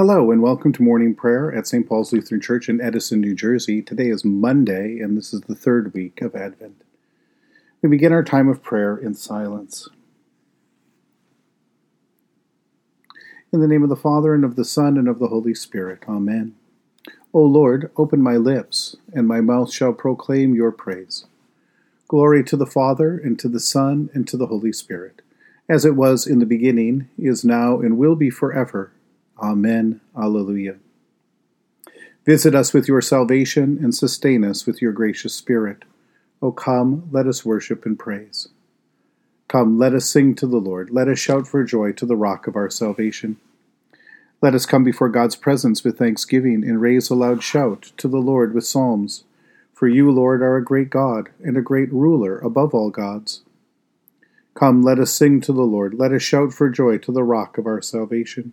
Hello, and welcome to morning prayer at St. Paul's Lutheran Church in Edison, New Jersey. Today is Monday, and this is the third week of Advent. We begin our time of prayer in silence. In the name of the Father, and of the Son, and of the Holy Spirit. Amen. O Lord, open my lips, and my mouth shall proclaim your praise. Glory to the Father, and to the Son, and to the Holy Spirit, as it was in the beginning, is now, and will be forever Amen. Alleluia. Visit us with your salvation and sustain us with your gracious Spirit. O come, let us worship and praise. Come, let us sing to the Lord. Let us shout for joy to the rock of our salvation. Let us come before God's presence with thanksgiving and raise a loud shout to the Lord with psalms. For you, Lord, are a great God and a great ruler above all gods. Come, let us sing to the Lord. Let us shout for joy to the rock of our salvation.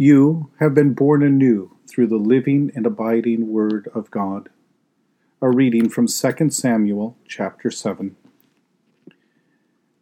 You have been born anew through the living and abiding Word of God. A reading from 2 Samuel chapter 7.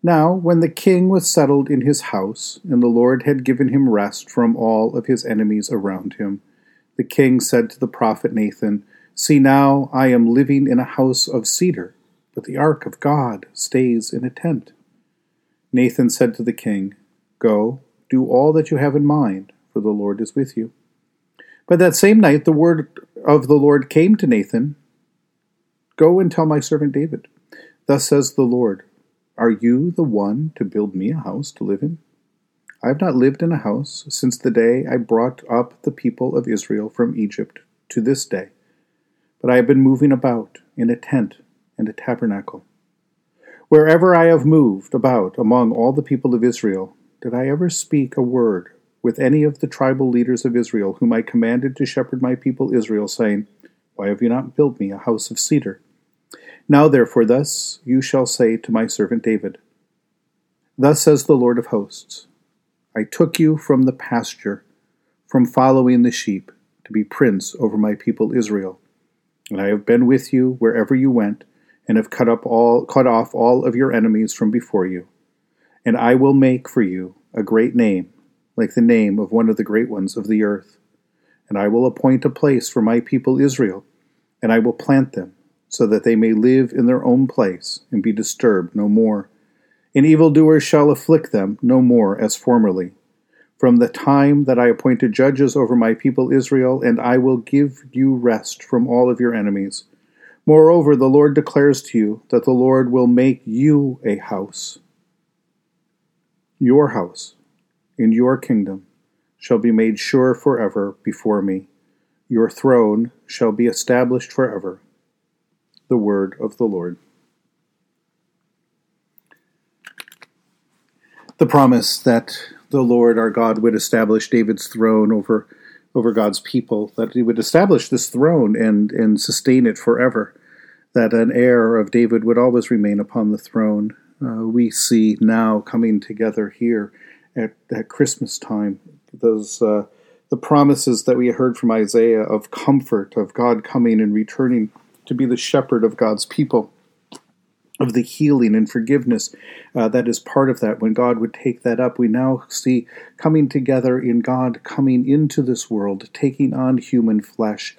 Now, when the king was settled in his house, and the Lord had given him rest from all of his enemies around him, the king said to the prophet Nathan, See now, I am living in a house of cedar, but the ark of God stays in a tent. Nathan said to the king, Go, do all that you have in mind for the Lord is with you. But that same night the word of the Lord came to Nathan Go and tell my servant David, Thus says the Lord, Are you the one to build me a house to live in? I have not lived in a house since the day I brought up the people of Israel from Egypt to this day, but I have been moving about in a tent and a tabernacle. Wherever I have moved about among all the people of Israel, did I ever speak a word with any of the tribal leaders of Israel, whom I commanded to shepherd my people Israel, saying, Why have you not built me a house of cedar? Now therefore, thus you shall say to my servant David, Thus says the Lord of hosts, I took you from the pasture, from following the sheep, to be prince over my people Israel. And I have been with you wherever you went, and have cut up all cut off all of your enemies from before you. And I will make for you a great name like the name of one of the great ones of the earth. And I will appoint a place for my people Israel, and I will plant them, so that they may live in their own place and be disturbed no more. And evildoers shall afflict them no more as formerly. From the time that I appointed judges over my people Israel, and I will give you rest from all of your enemies. Moreover, the Lord declares to you that the Lord will make you a house, your house in your kingdom shall be made sure forever before me. Your throne shall be established forever. The word of the Lord. The promise that the Lord our God would establish David's throne over over God's people, that he would establish this throne and, and sustain it forever, that an heir of David would always remain upon the throne. Uh, we see now coming together here at, at Christmas time. Those uh, the promises that we heard from Isaiah of comfort, of God coming and returning to be the shepherd of God's people, of the healing and forgiveness uh, that is part of that. When God would take that up, we now see coming together in God coming into this world, taking on human flesh,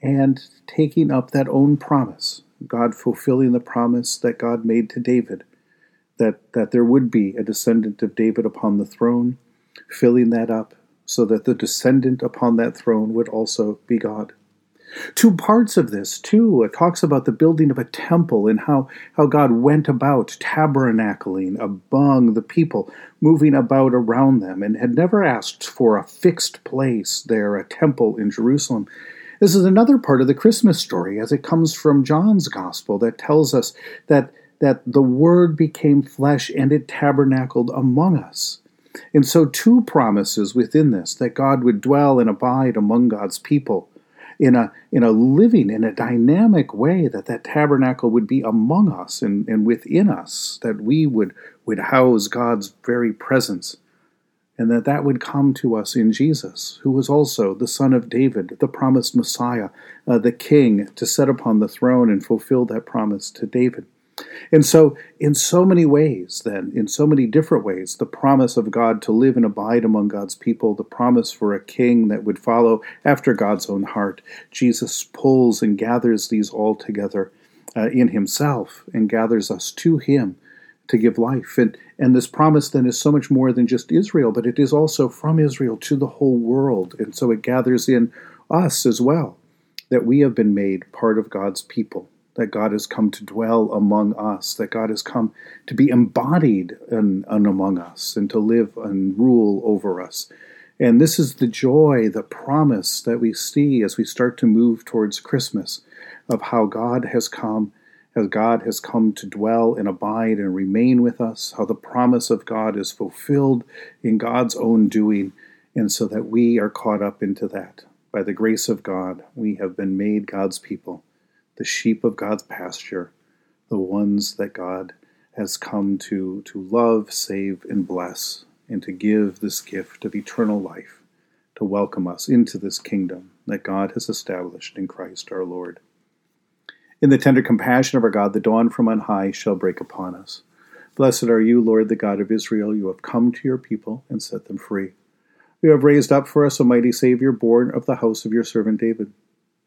and taking up that own promise. God fulfilling the promise that God made to David that, that there would be a descendant of David upon the throne, filling that up so that the descendant upon that throne would also be God. Two parts of this, too, it talks about the building of a temple and how, how God went about tabernacling among the people, moving about around them, and had never asked for a fixed place there, a temple in Jerusalem. This is another part of the Christmas story as it comes from John's Gospel that tells us that that the Word became flesh and it tabernacled among us. And so, two promises within this that God would dwell and abide among God's people in a, in a living, in a dynamic way, that that tabernacle would be among us and, and within us, that we would, would house God's very presence and that that would come to us in Jesus, who was also the son of David, the promised Messiah, uh, the king to set upon the throne and fulfill that promise to David. And so, in so many ways, then, in so many different ways, the promise of God to live and abide among God's people, the promise for a king that would follow after God's own heart, Jesus pulls and gathers these all together uh, in himself and gathers us to him to give life. And, and this promise then is so much more than just Israel, but it is also from Israel to the whole world. And so it gathers in us as well, that we have been made part of God's people, that God has come to dwell among us, that God has come to be embodied in, in among us and to live and rule over us. And this is the joy, the promise that we see as we start to move towards Christmas of how God has come as God has come to dwell and abide and remain with us, how the promise of God is fulfilled in God's own doing, and so that we are caught up into that. By the grace of God, we have been made God's people, the sheep of God's pasture, the ones that God has come to, to love, save, and bless, and to give this gift of eternal life, to welcome us into this kingdom that God has established in Christ our Lord. In the tender compassion of our God, the dawn from on high shall break upon us. Blessed are you, Lord, the God of Israel. You have come to your people and set them free. You have raised up for us a mighty Savior, born of the house of your servant David.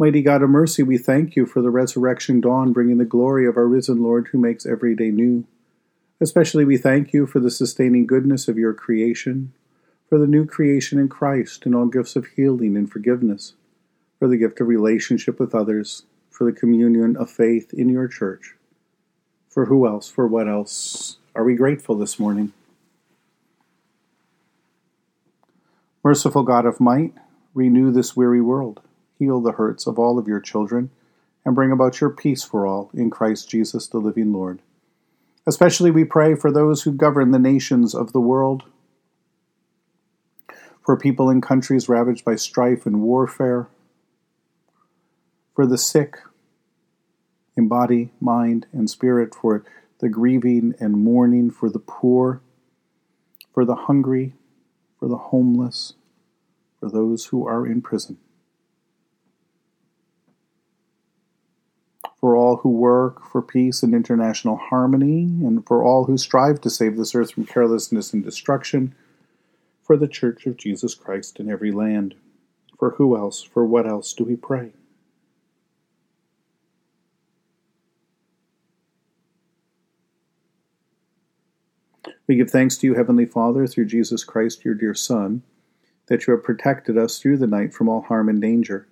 Mighty God of mercy, we thank you for the resurrection dawn bringing the glory of our risen Lord who makes every day new. Especially we thank you for the sustaining goodness of your creation, for the new creation in Christ and all gifts of healing and forgiveness for the gift of relationship with others, for the communion of faith in your church. For who else, for what else are we grateful this morning? Merciful God of might, renew this weary world, heal the hurts of all of your children, and bring about your peace for all in Christ Jesus the living Lord. Especially we pray for those who govern the nations of the world, for people in countries ravaged by strife and warfare, for the sick in body, mind, and spirit, for the grieving and mourning, for the poor, for the hungry, for the homeless, for those who are in prison. For all who work for peace and international harmony, and for all who strive to save this earth from carelessness and destruction, for the Church of Jesus Christ in every land. For who else, for what else do we pray? We give thanks to you, Heavenly Father, through Jesus Christ, your dear Son, that you have protected us through the night from all harm and danger.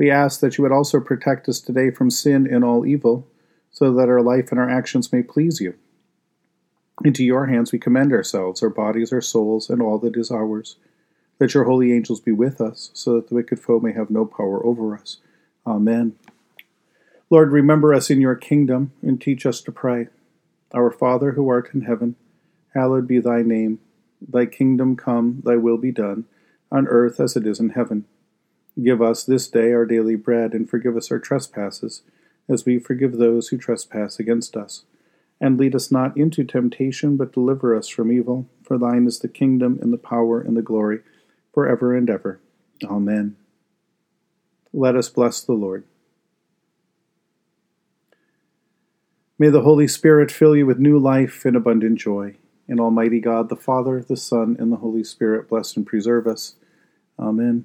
We ask that you would also protect us today from sin and all evil, so that our life and our actions may please you. Into your hands we commend ourselves, our bodies, our souls, and all that is ours. That your holy angels be with us, so that the wicked foe may have no power over us. Amen. Lord, remember us in your kingdom, and teach us to pray. Our Father, who art in heaven, Hallowed be thy name. Thy kingdom come, thy will be done, on earth as it is in heaven. Give us this day our daily bread, and forgive us our trespasses, as we forgive those who trespass against us. And lead us not into temptation, but deliver us from evil. For thine is the kingdom, and the power, and the glory, for ever and ever. Amen. Let us bless the Lord. May the Holy Spirit fill you with new life and abundant joy. And Almighty God, the Father, the Son, and the Holy Spirit bless and preserve us. Amen.